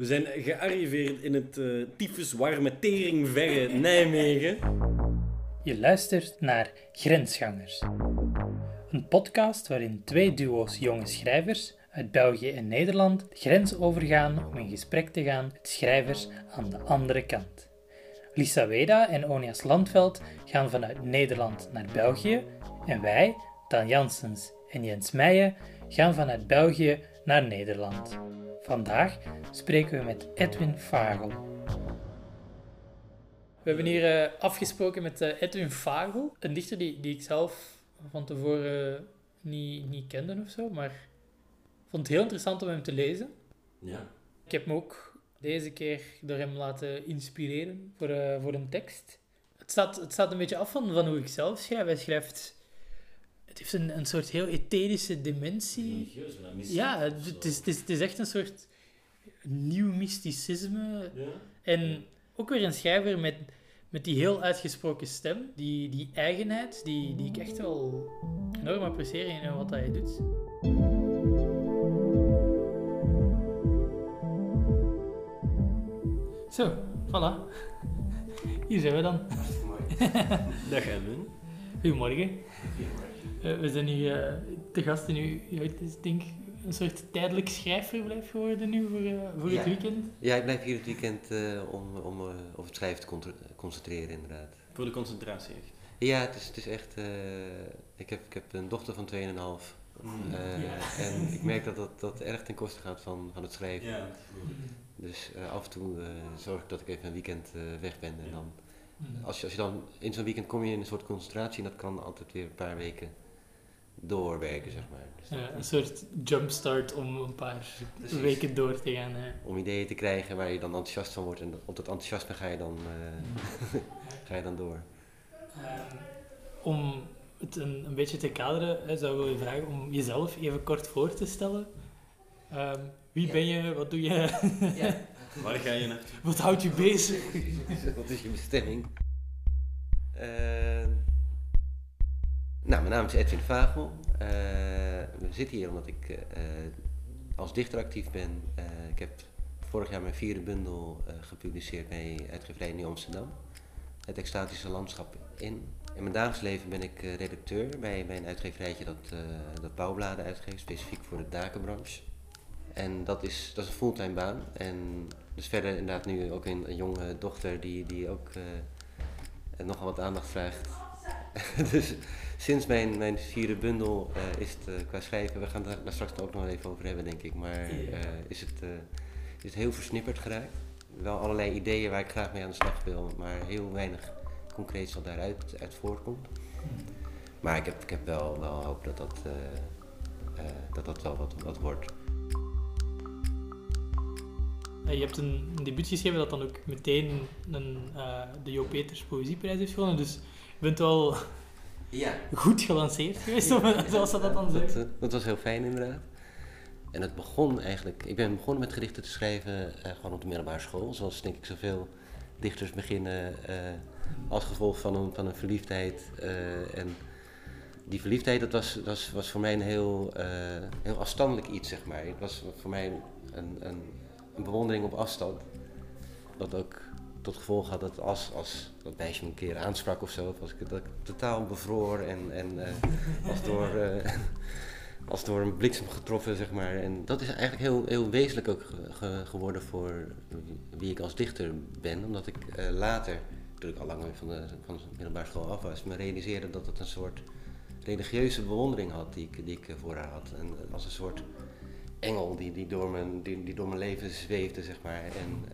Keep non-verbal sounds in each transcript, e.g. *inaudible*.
We zijn gearriveerd in het uh, tyfuswarme teringverre Nijmegen. Je luistert naar Grensgangers. Een podcast waarin twee duo's jonge schrijvers uit België en Nederland de grens overgaan om in gesprek te gaan met schrijvers aan de andere kant. Lisa Weda en Onias Landveld gaan vanuit Nederland naar België en wij, Dan Janssens en Jens Meijen, gaan vanuit België naar Nederland. Vandaag spreken we met Edwin Vagel. We hebben hier uh, afgesproken met uh, Edwin Vagel, een dichter die, die ik zelf van tevoren niet, niet kende of zo, maar vond het heel interessant om hem te lezen. Ja. Ik heb me ook deze keer door hem laten inspireren voor, voor een tekst. Het staat, het staat een beetje af van, van hoe ik zelf schrijf. Hij schrijft het heeft een, een soort heel etherische dimensie. Religieus, maar mystiek. Ja, het is, het, is, het is echt een soort nieuw mysticisme. Ja. En ook weer een schrijver met, met die heel uitgesproken stem, die, die eigenheid, die, die ik echt wel enorm apprecieer in wat hij doet. Zo, voilà. Hier zijn we dan. Dag Edwin. Goedemorgen. Uh, we zijn nu uh, te gast in uw, ja, het is denk een soort tijdelijk schrijfverblijf geworden nu voor, uh, voor Ja. het weekend. Ja, ik blijf hier het weekend om, om eh, op het schrijven te concentreren, inderdaad. Voor de concentratie echt. Ja, het is, het is echt. eh, ik, heb, ik heb een dochter van 2,5. Eh, Ja. En ik merk dat dat, dat erg ten koste gaat van, van het schrijven. Ja. Dus eh, af en toe eh, zorg ik dat ik even een weekend eh, weg ben. En Ja. dan, Mhm. als, je, als je dan in zo'n weekend kom je in een soort concentratie en dat kan altijd weer een paar weken doorwerken, zeg maar. Dus Ja, een soort jumpstart om een paar Precies. weken door te gaan. hè. Om ideeën te krijgen waar je dan enthousiast van wordt en op dat enthousiasme ga je dan, eh, *laughs* ga je dan door. Ehm, om het een, een beetje te kaderen, hè, zou ik willen vragen om jezelf even kort voor te stellen. Ehm, wie Ja. ben je? Wat doe je? Ja. *laughs* Waar ga je naartoe? Wat houdt je bezig? *laughs* Wat is je bestemming? Eh, nou, mijn naam is Edwin Vagel. Eh, we zitten hier omdat ik eh, als dichter actief ben. Eh, ik heb vorig jaar mijn vierde bundel eh, gepubliceerd bij uitgeverij Nieuw Amsterdam. Het extatische landschap in. In mijn dagelijks leven ben ik eh, redacteur bij, een uitgeverijtje dat, eh, dat bouwbladen uitgeeft, specifiek voor de dakenbranche. En dat is, dat is een fulltime baan. En dus verder inderdaad nu ook een, jonge dochter die, die ook eh, nogal wat aandacht vraagt. *laughs* dus sinds mijn, mijn vierde bundel eh, is het eh, qua schrijven, we gaan het daar straks ook nog even over hebben denk ik, maar eh, is, het, is het heel versnipperd geraakt. Wel allerlei ideeën waar ik graag mee aan de slag wil, maar heel weinig concreets wat daaruit uit voortkomt. Maar ik heb, ik heb wel, wel hoop dat dat, dat, dat wel wat, wat wordt. Je hebt een, een debuut geschreven dat dan ook meteen een, de Jo Peters Poëzieprijs heeft gewonnen. Dus je bent wel Ja, goed gelanceerd geweest, om- zoals ze dat dan Dat, zeggen. eh, dat was heel fijn inderdaad. En het begon eigenlijk, ik ben begonnen met gedichten te schrijven eh, gewoon op de middelbare school. Zoals denk ik zoveel dichters beginnen eh, als gevolg van een, van een verliefdheid. eh, en die verliefdheid, dat was, was, was voor mij een heel, eh, heel afstandelijk iets, zeg maar. Het was voor mij een, een, een bewondering op afstand. Wat ook tot gevolg had dat als, als dat meisje me een keer aansprak of zo, als ik dat ik totaal bevroor en, en eh, als door, eh, als door een bliksem getroffen, zeg maar. En dat is eigenlijk heel, heel wezenlijk ook ge- ge- geworden voor wie ik als dichter ben, omdat ik eh, later, toen ik al lang van de, van de middelbare school af was, me realiseerde dat het een soort religieuze bewondering had die ik, die ik voor haar had. En als een soort engel die, die, door mijn, die, die door mijn leven zweefde, zeg maar. En,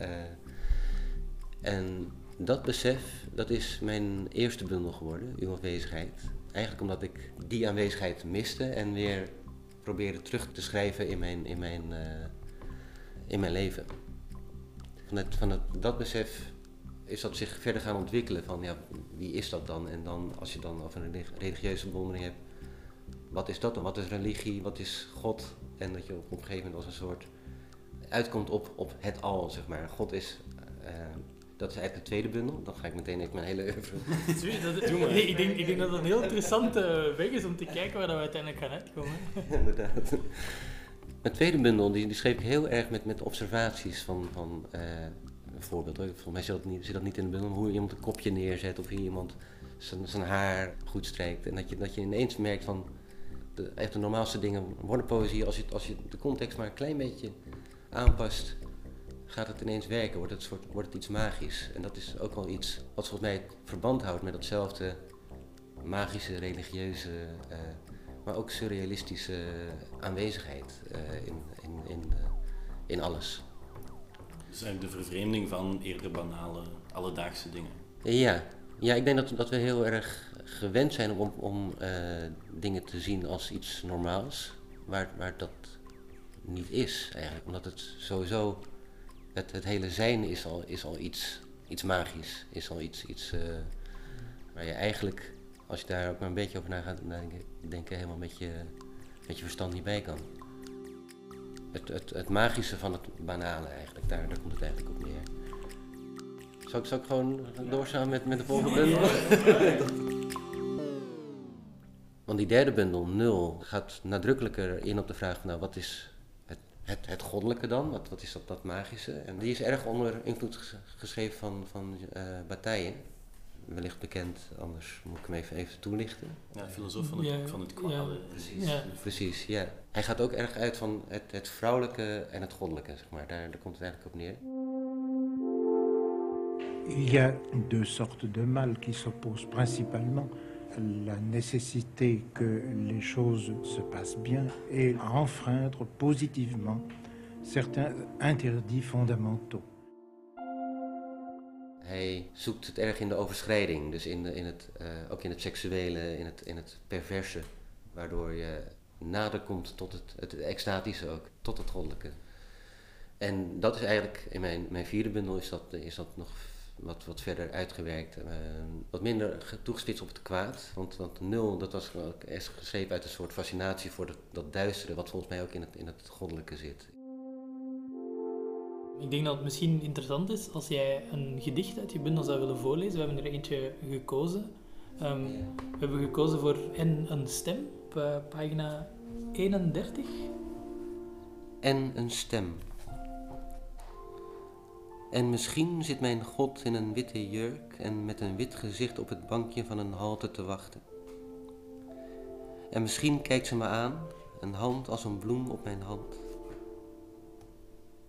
en dat besef, dat is mijn eerste bundel geworden, uw afwezigheid. Eigenlijk omdat ik die aanwezigheid miste en weer probeerde terug te schrijven in mijn, in mijn, eh, in mijn leven. Vanuit, vanuit dat besef is dat zich verder gaan ontwikkelen van ja, wie is dat dan? En dan als je dan over een relig- religieuze bewondering hebt, wat is dat dan? Wat is religie? Wat is God? En dat je op een gegeven moment als een soort uitkomt op, op het al, zeg maar. God is, eh, dat is eigenlijk de tweede bundel. Dan ga ik meteen even mijn hele *laughs* oeuvre dat- nee, ik, denk, ik denk dat het een heel interessante weg is om te kijken waar dat we uiteindelijk gaan uitkomen. *laughs* Inderdaad. Mijn tweede bundel die, die schreef ik heel erg met, met observaties van, van uh, een voorbeeld. Volgens mij zit dat, niet, zit dat niet in de bundel, hoe iemand een kopje neerzet of hoe iemand zijn, zijn haar goed strijkt. En dat je, dat je ineens merkt van, de, echt de normaalste dingen worden poëzie. Als je, als je de context maar een klein beetje aanpast, gaat het ineens werken, wordt het, soort, wordt het iets magisch. En dat is ook wel iets wat volgens mij verband houdt met datzelfde magische, religieuze, uh, maar ook surrealistische aanwezigheid uh, in, in, in, uh, in alles. Dus eigenlijk de vervreemding van eerder banale, alledaagse dingen. Ja, ja ik denk dat, dat we heel erg gewend zijn om, om dingen te zien als iets normaals, waar, waar dat niet is eigenlijk. Omdat het sowieso, het, het hele zijn is al, is al iets, iets magisch, is al iets, iets waar je eigenlijk als je daar ook maar een beetje over na gaat denken, denk helemaal met je, met je verstand niet bij kan. Het, het, het magische van het banale eigenlijk, daar, daar komt het eigenlijk op neer. Zal ik, zal ik gewoon doorstaan met, met de volgende bundel? *laughs* Want die derde bundel, nul, gaat nadrukkelijker in op de vraag van nou, wat is het, het, goddelijke dan? Wat, wat is dat, dat magische? En die is erg onder invloed geschreven van, van uh, Bataille wellicht bekend, anders moet ik hem even, even toelichten. Ja, filosoof van het, van het kwade. Ja, precies. Ja. precies, ja. Hij gaat ook erg uit van het, het vrouwelijke en het goddelijke, zeg maar. Daar, daar komt het eigenlijk op neer. Il y a deux sortes de mal qui s'opposent principalement la nécessité que les choses se passent bien et enfreindre positivement certains interdits fondamentaux. Hij zoekt het erg in de overschrijding, dus in, in het, uh, ook in het seksuele, in het, in het perverse, waardoor je nader komt tot het, het extatische ook, tot het goddelijke. En dat is eigenlijk, in mijn, mijn vierde bundel is dat, is dat nog wat, wat verder uitgewerkt. Uh, wat minder toegespitst op het kwaad. Want, want nul, dat was ook geschreven uit een soort fascinatie voor dat, dat duistere, wat volgens mij ook in het, in het goddelijke zit. Ik denk dat het misschien interessant is als jij een gedicht uit je bundel zou willen voorlezen. We hebben er eentje gekozen. Um, we hebben gekozen voor En een stem, op uh, pagina 31. En een stem. En misschien zit mijn God in een witte jurk en met een wit gezicht op het bankje van een halte te wachten. En misschien kijkt ze me aan, een hand als een bloem op mijn hand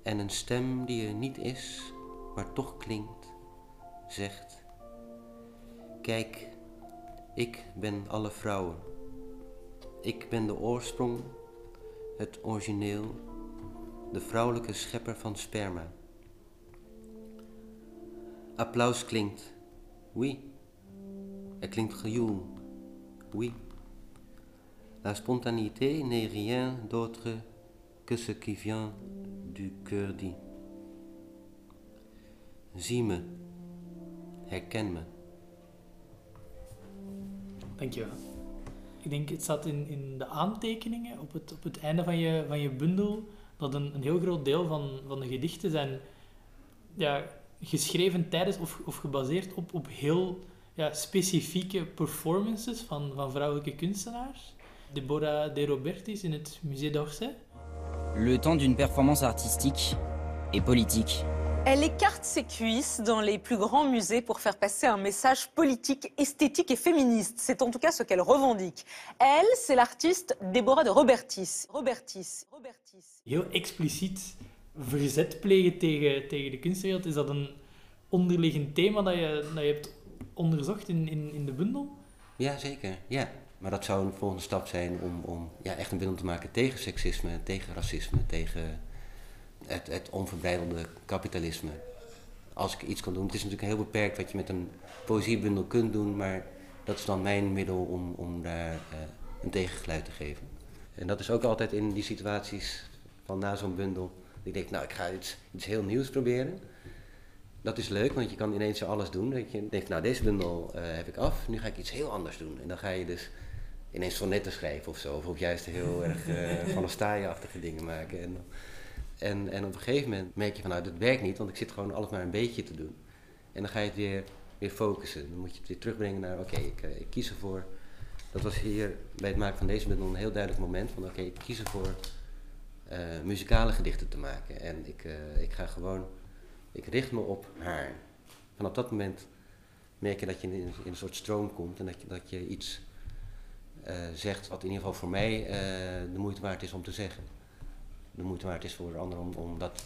en een stem die er niet is, maar toch klinkt, zegt: Kijk, ik ben alle vrouwen. Ik ben de oorsprong, het origineel, de vrouwelijke schepper van sperma. Applaus klinkt, oui. Er klinkt gejoel, oui. La spontanéité n'est rien d'autre que ce qui vient du cœur dit. Zie me, herken me. Dankjewel. Ik denk, het staat in, in de aantekeningen op het, op het einde van je, van je bundel dat een, een heel groot deel van, van de gedichten zijn ja, geschreven tijdens of, of gebaseerd op, op heel ja, specifieke performances van, van vrouwelijke kunstenaars. Deborah De Robertis in het Musée d'Orsay le temps d'une performance artistique et politique. Elle écarte ses cuisses dans les plus grands musées pour faire passer un message politique, esthétique et féministe. C'est en tout cas ce qu'elle revendique. Elle, c'est l'artiste Deborah de Robertis. Robertis. Robertis. Heel expliciet verzet plegen tegen, tegen de kunstwereld. Is dat een onderliggend thema dat je, dat je hebt onderzocht in, in, in de bundel? Ja, zeker. Ja. Maar dat zou een volgende stap zijn om, om ja, echt een bundel te maken tegen seksisme, tegen racisme, tegen het, het onverbreidelde kapitalisme. Als ik iets kan doen. Het is natuurlijk heel beperkt wat je met een poëziebundel kunt doen, maar dat is dan mijn middel om, om daar uh, een tegengeluid te geven. En dat is ook altijd in die situaties van na zo'n bundel. Ik denk, nou, ik ga iets, iets heel nieuws proberen. Dat is leuk, want je kan ineens alles doen. Dat je denkt, nou, deze bundel uh, heb ik af, nu ga ik iets heel anders doen. En dan ga je dus ineens sonnetten schrijven of zo. Of juist heel *laughs* erg uh, van een staaie-achtige dingen maken. En, en, en op een gegeven moment merk je van nou, dat werkt niet, want ik zit gewoon alles maar een beetje te doen. En dan ga je het weer, weer focussen. Dan moet je het weer terugbrengen naar oké, ik, uh, ik, kies ervoor. Dat was hier bij het maken van deze bundel een heel duidelijk moment van oké, ik kies ervoor eh, muzikale gedichten te maken. En ik, eh, ik ga gewoon, ik richt me op haar. Vanaf dat moment merk je dat je in, een soort stroom komt en dat je, dat je iets eh, zegt wat in ieder geval voor mij de moeite waard is om te zeggen. De moeite waard is voor anderen om, om dat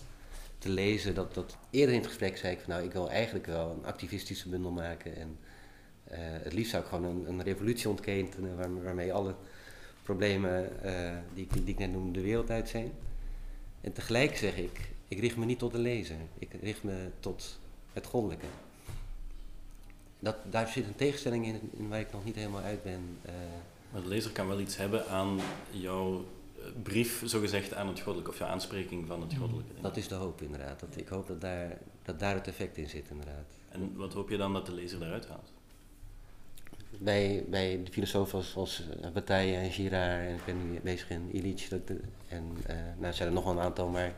te lezen. Dat, dat eerder in het gesprek zei ik van nou, ik wil eigenlijk wel een activistische bundel maken. En het liefst zou ik gewoon een, een revolutie ontketenen waar, waarmee alle problemen eh, die, ik- die ik net noemde de wereld uit zijn. En tegelijk zeg ik, ik richt me niet tot de lezer. Ik richt me tot het goddelijke. Dat, daar zit een tegenstelling in, in waar ik nog niet helemaal uit ben. eh, Maar de lezer kan wel iets hebben aan jouw eh, brief, zogezegd, aan het goddelijke, of jouw aanspreking van het goddelijke. denk dat is de hoop inderdaad. Dat, ik hoop dat daar, dat daar het effect in zit inderdaad. En wat hoop je dan dat de lezer daaruit haalt? Bij, bij de filosofen als, als eh, Bataille en Girard, en ik ben nu bezig in Illich, de- en eh nou zijn er nog wel een aantal, maar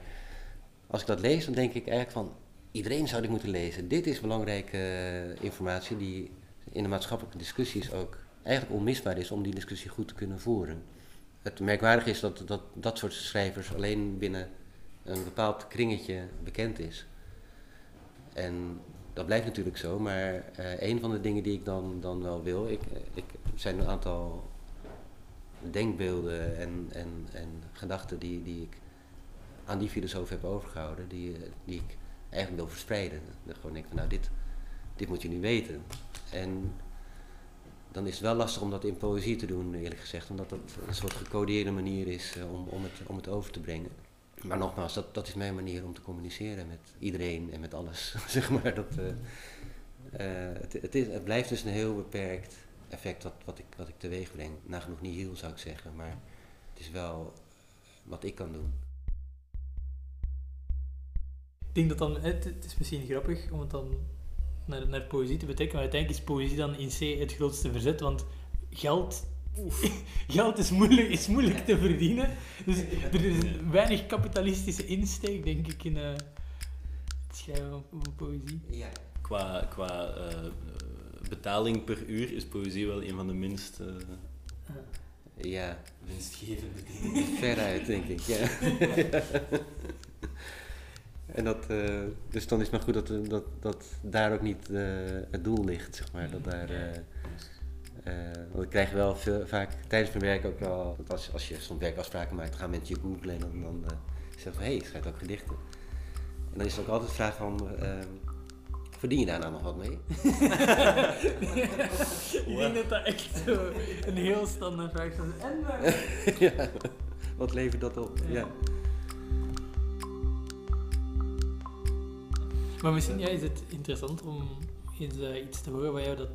als ik dat lees, dan denk ik eigenlijk van, iedereen zou dit moeten lezen. Dit is belangrijke eh, informatie die in de maatschappelijke discussies ook eigenlijk onmisbaar is om die discussie goed te kunnen voeren. Het merkwaardige is dat dat, dat soort schrijvers alleen binnen een bepaald kringetje bekend is. En dat blijft natuurlijk zo, maar eh, een van de dingen die ik dan, dan wel wil, ik, eh, ik zijn een aantal denkbeelden en, en, en gedachten die, die ik aan die filosoof heb overgehouden, die, eh, die ik eigenlijk wil verspreiden. Dat gewoon denk van nou, dit, dit moet je nu weten. En dan is het wel lastig om dat in poëzie te doen, eerlijk gezegd, omdat dat een soort gecodeerde manier is om, om, het, om het over te brengen. Maar nogmaals, dat, dat is mijn manier om te communiceren met iedereen en met alles. *laughs* zeg maar. dat, eh, eh, het, het, is, het blijft dus een heel beperkt effect wat, wat, ik, wat ik teweeg breng. Nagenoeg niet heel zou ik zeggen, maar het is wel wat ik kan doen. Ik denk dat dan, het, het is misschien grappig om het dan naar, naar poëzie te betrekken, maar uiteindelijk is poëzie dan in C het grootste verzet, want geld, geld *laughs* is, moeilijk, is moeilijk te verdienen. Dus er is weinig kapitalistische insteek, denk ik, in eh, het schrijven van, van poëzie. Ja. Qua, qua eh, betaling per uur is poëzie wel een van de minst eh, Ja, winstgevende dingen. *laughs* veruit denk ik. Ja. *laughs* en dat, eh, dus dan is het maar goed dat, dat, dat daar ook niet eh, het doel ligt, zeg maar. Dat daar, eh, eh, want ik krijg wel veel, vaak tijdens mijn werk ook wel, dat als, als je soms werkafspraken maakt, gaan mensen je googlen en dan, dan eh, zeggen van, hé, hey, je schrijft ook gedichten. En dan is het ook altijd de vraag van, eh, verdien je daar nou nog wat mee? *laughs* Ik denk dat dat echt zo een heel standaard vraag is. En *laughs* ja, wat levert dat op? Ja. Maar misschien ja, is het interessant om eens eh, iets te horen waar jou dat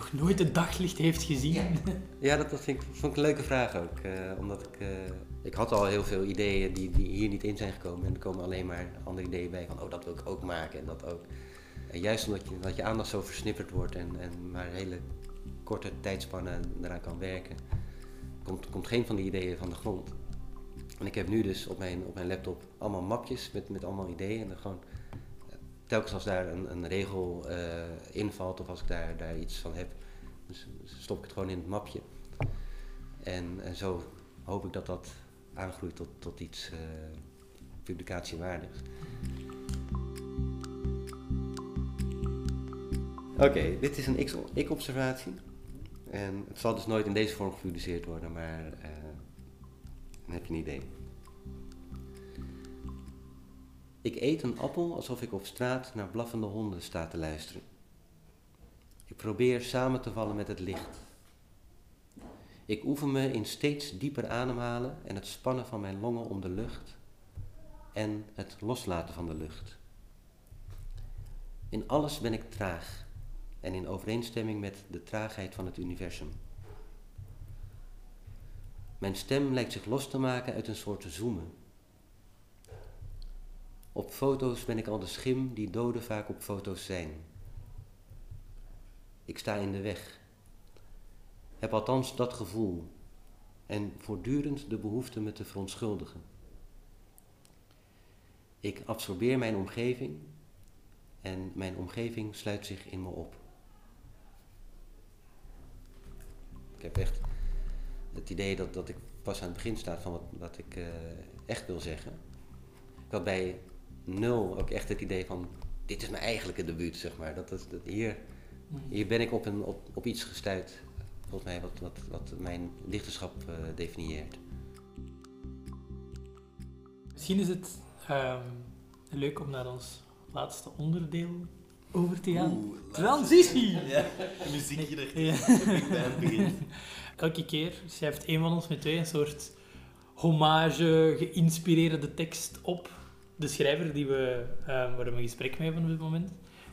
nog nooit het daglicht heeft gezien. *laughs* Ja, dat, dat vind ik, vond ik een leuke vraag ook. eh, omdat ik, eh, ik had al heel veel ideeën die, die hier niet in zijn gekomen. En er komen alleen maar andere ideeën bij van, oh, dat wil ik ook maken en dat ook. En juist omdat je, dat je aandacht zo versnipperd wordt en, en maar hele korte tijdspannen eraan kan werken, komt, komt geen van die ideeën van de grond. En ik heb nu dus op mijn, op mijn laptop allemaal mapjes met, met allemaal ideeën. En dan gewoon, telkens als daar een, een regel eh, invalt of als ik daar, daar iets van heb, dus stop ik het gewoon in het mapje. En, zo hoop ik dat dat aangroeit tot, tot iets eh, publicatiewaardigs. Oké, dit is een ik- ik-observatie. En het zal dus nooit in deze vorm gepubliceerd worden, maar eh, dan heb je een idee. Ik eet een appel alsof ik op straat naar blaffende honden sta te luisteren. Ik probeer samen te vallen met het licht. Ik oefen me in steeds dieper ademhalen en het spannen van mijn longen om de lucht en het loslaten van de lucht. In alles ben ik traag en in overeenstemming met de traagheid van het universum. Mijn stem lijkt zich los te maken uit een soort zoomen. Op foto's ben ik al de schim die doden vaak op foto's zijn. Ik sta in de weg. Heb althans dat gevoel en voortdurend de behoefte me te verontschuldigen. Ik absorbeer mijn omgeving en mijn omgeving sluit zich in me op. Ik heb echt het idee dat, dat ik pas aan het begin staat van wat, wat ik eh, echt wil zeggen. Ik had bij nul ook echt het idee van, dit is mijn eigenlijke debuut, zeg maar. Dat, dat, dat hier, hier ben ik op, een, op, op iets gestuurd, volgens mij, wat, wat, wat mijn dichterschap eh, definieert. Misschien is het ehm, leuk om naar ons laatste onderdeel over te gaan. Oeh, Transitie! *laughs* Ja, er. Band begint. Elke keer schrijft een van ons met twee een soort hommage, geïnspireerde tekst op de schrijver die we, eh, waar we een gesprek mee hebben op dit moment.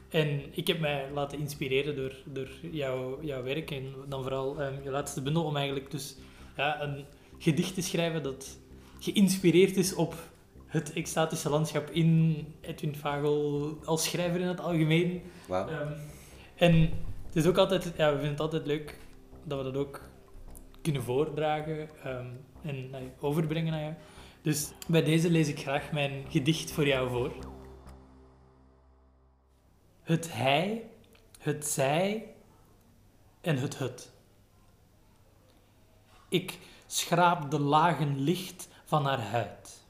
En ik heb mij laten inspireren door, door jouw, jouw werk en dan vooral ehm, je laatste bundel om eigenlijk dus ja, een gedicht te schrijven dat geïnspireerd is op het extatische landschap in Edwin Vagel als schrijver in het algemeen. Wauw. Ehm, en het is ook altijd, ja, we vinden het altijd leuk dat we dat ook kunnen voordragen en nou, overbrengen aan jou. Dus bij deze lees ik graag mijn gedicht voor jou voor. Het hij, het zij en het het. Ik schraap de lagen licht van haar huid.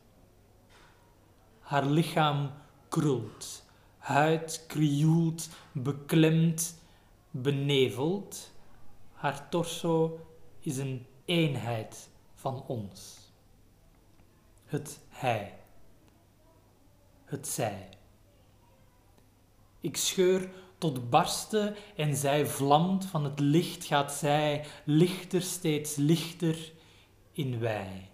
Haar lichaam krult, huid krioelt, beklemd, beneveld. Haar torso is een eenheid van ons. Het hij, het zij. Ik scheur tot barsten en zij vlamt van het licht gaat zij lichter steeds lichter in wij.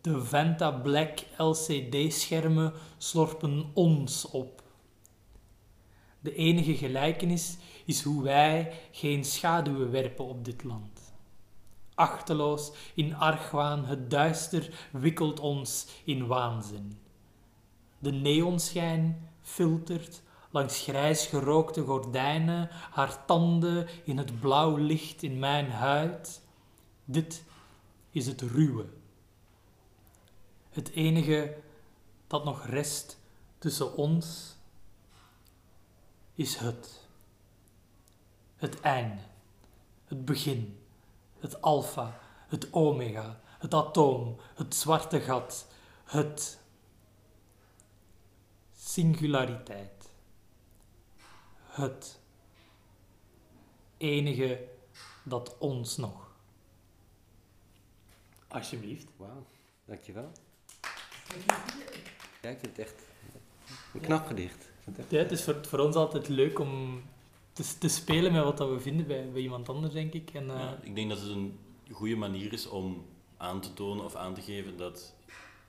De Venta Black LCD-schermen slorpen ons op. De enige gelijkenis is hoe wij geen schaduwen werpen op dit land. Achteloos in argwaan, het duister wikkelt ons in waanzin. De neonschijn filtert langs grijs gerookte gordijnen haar tanden in het blauw licht in mijn huid. Dit is het ruwe. Het enige dat nog rest tussen ons is het. Het einde, het begin, het alfa, het omega, het atoom, het zwarte gat, het singulariteit. Het enige dat ons nog. Alsjeblieft. Wauw, dankjewel. Ja, ik vind het echt een knap gedicht. Ja, het is voor, voor ons altijd leuk om te, te spelen met wat dat we vinden bij, bij iemand anders, denk ik. En, eh, Ja, ik denk dat het een goede manier is om aan te tonen of aan te geven dat,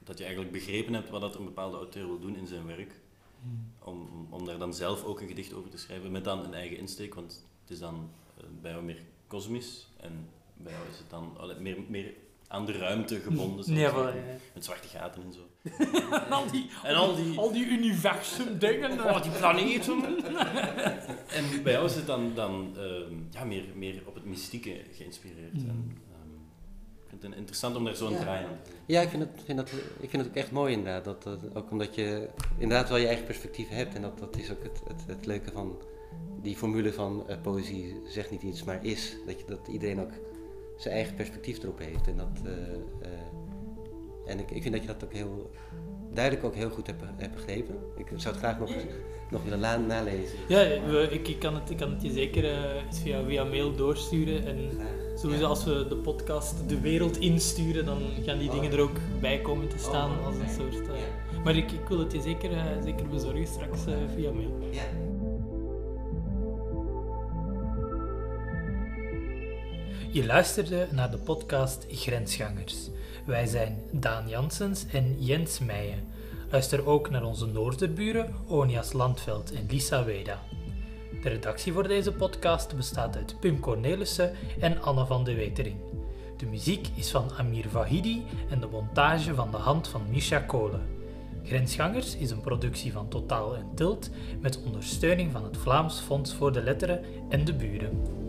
dat je eigenlijk begrepen hebt wat dat een bepaalde auteur wil doen in zijn werk. Om, om- om daar dan zelf ook een gedicht over te schrijven, met dan een eigen insteek, want het is dan eh, bij jou meer kosmisch en bij jou is het dan allee, meer, meer aan de ruimte gebonden, Ja, wel, ja. met zwarte gaten en zo. En *laughs* al die, En al die, al die universum dingen. oh, die planeten. *laughs* en bij jou is het dan, dan ehm, ja, meer, meer op het mystieke geïnspireerd. Mm. En, ehm, ik vind het interessant om daar zo'n Ja. draai aan te geven. Ja, ik vind, het, vind dat, ik vind het ook echt mooi inderdaad. Dat, dat- ook omdat je inderdaad wel je eigen perspectief hebt. En dat, dat is ook het, het, het leuke van die formule van eh, poëzie zegt niet iets, maar is. Dat, je, dat iedereen ook zijn eigen perspectief erop heeft. En, dat, eh, eh, en ik, ik vind dat je dat ook heel duidelijk ook heel goed hebt, hebt begrepen. Ik zou het graag nog, nog willen nalezen. Ja, ik, ik, kan het, ik kan het je zeker eh, via, via mail doorsturen. En sowieso als we de podcast de wereld insturen, dan gaan die dingen er ook bij komen te staan. Als een soort, eh, maar ik, ik wil het je zeker, eh, zeker bezorgen straks eh, via mail. Ja. Je luisterde naar de podcast Grensgangers. Wij zijn Daan Janssens en Jens Meijen. Luister ook naar onze Noorderburen Onias Landveld en Lisa Weda. De redactie voor deze podcast bestaat uit Pim Cornelissen en Anne van de Wetering. De muziek is van Amir Vahidi en de montage van de hand van Misha Kolen. Grensgangers is een productie van Totaal en Tilt met ondersteuning van het Vlaams Fonds voor de Letteren en de Buren.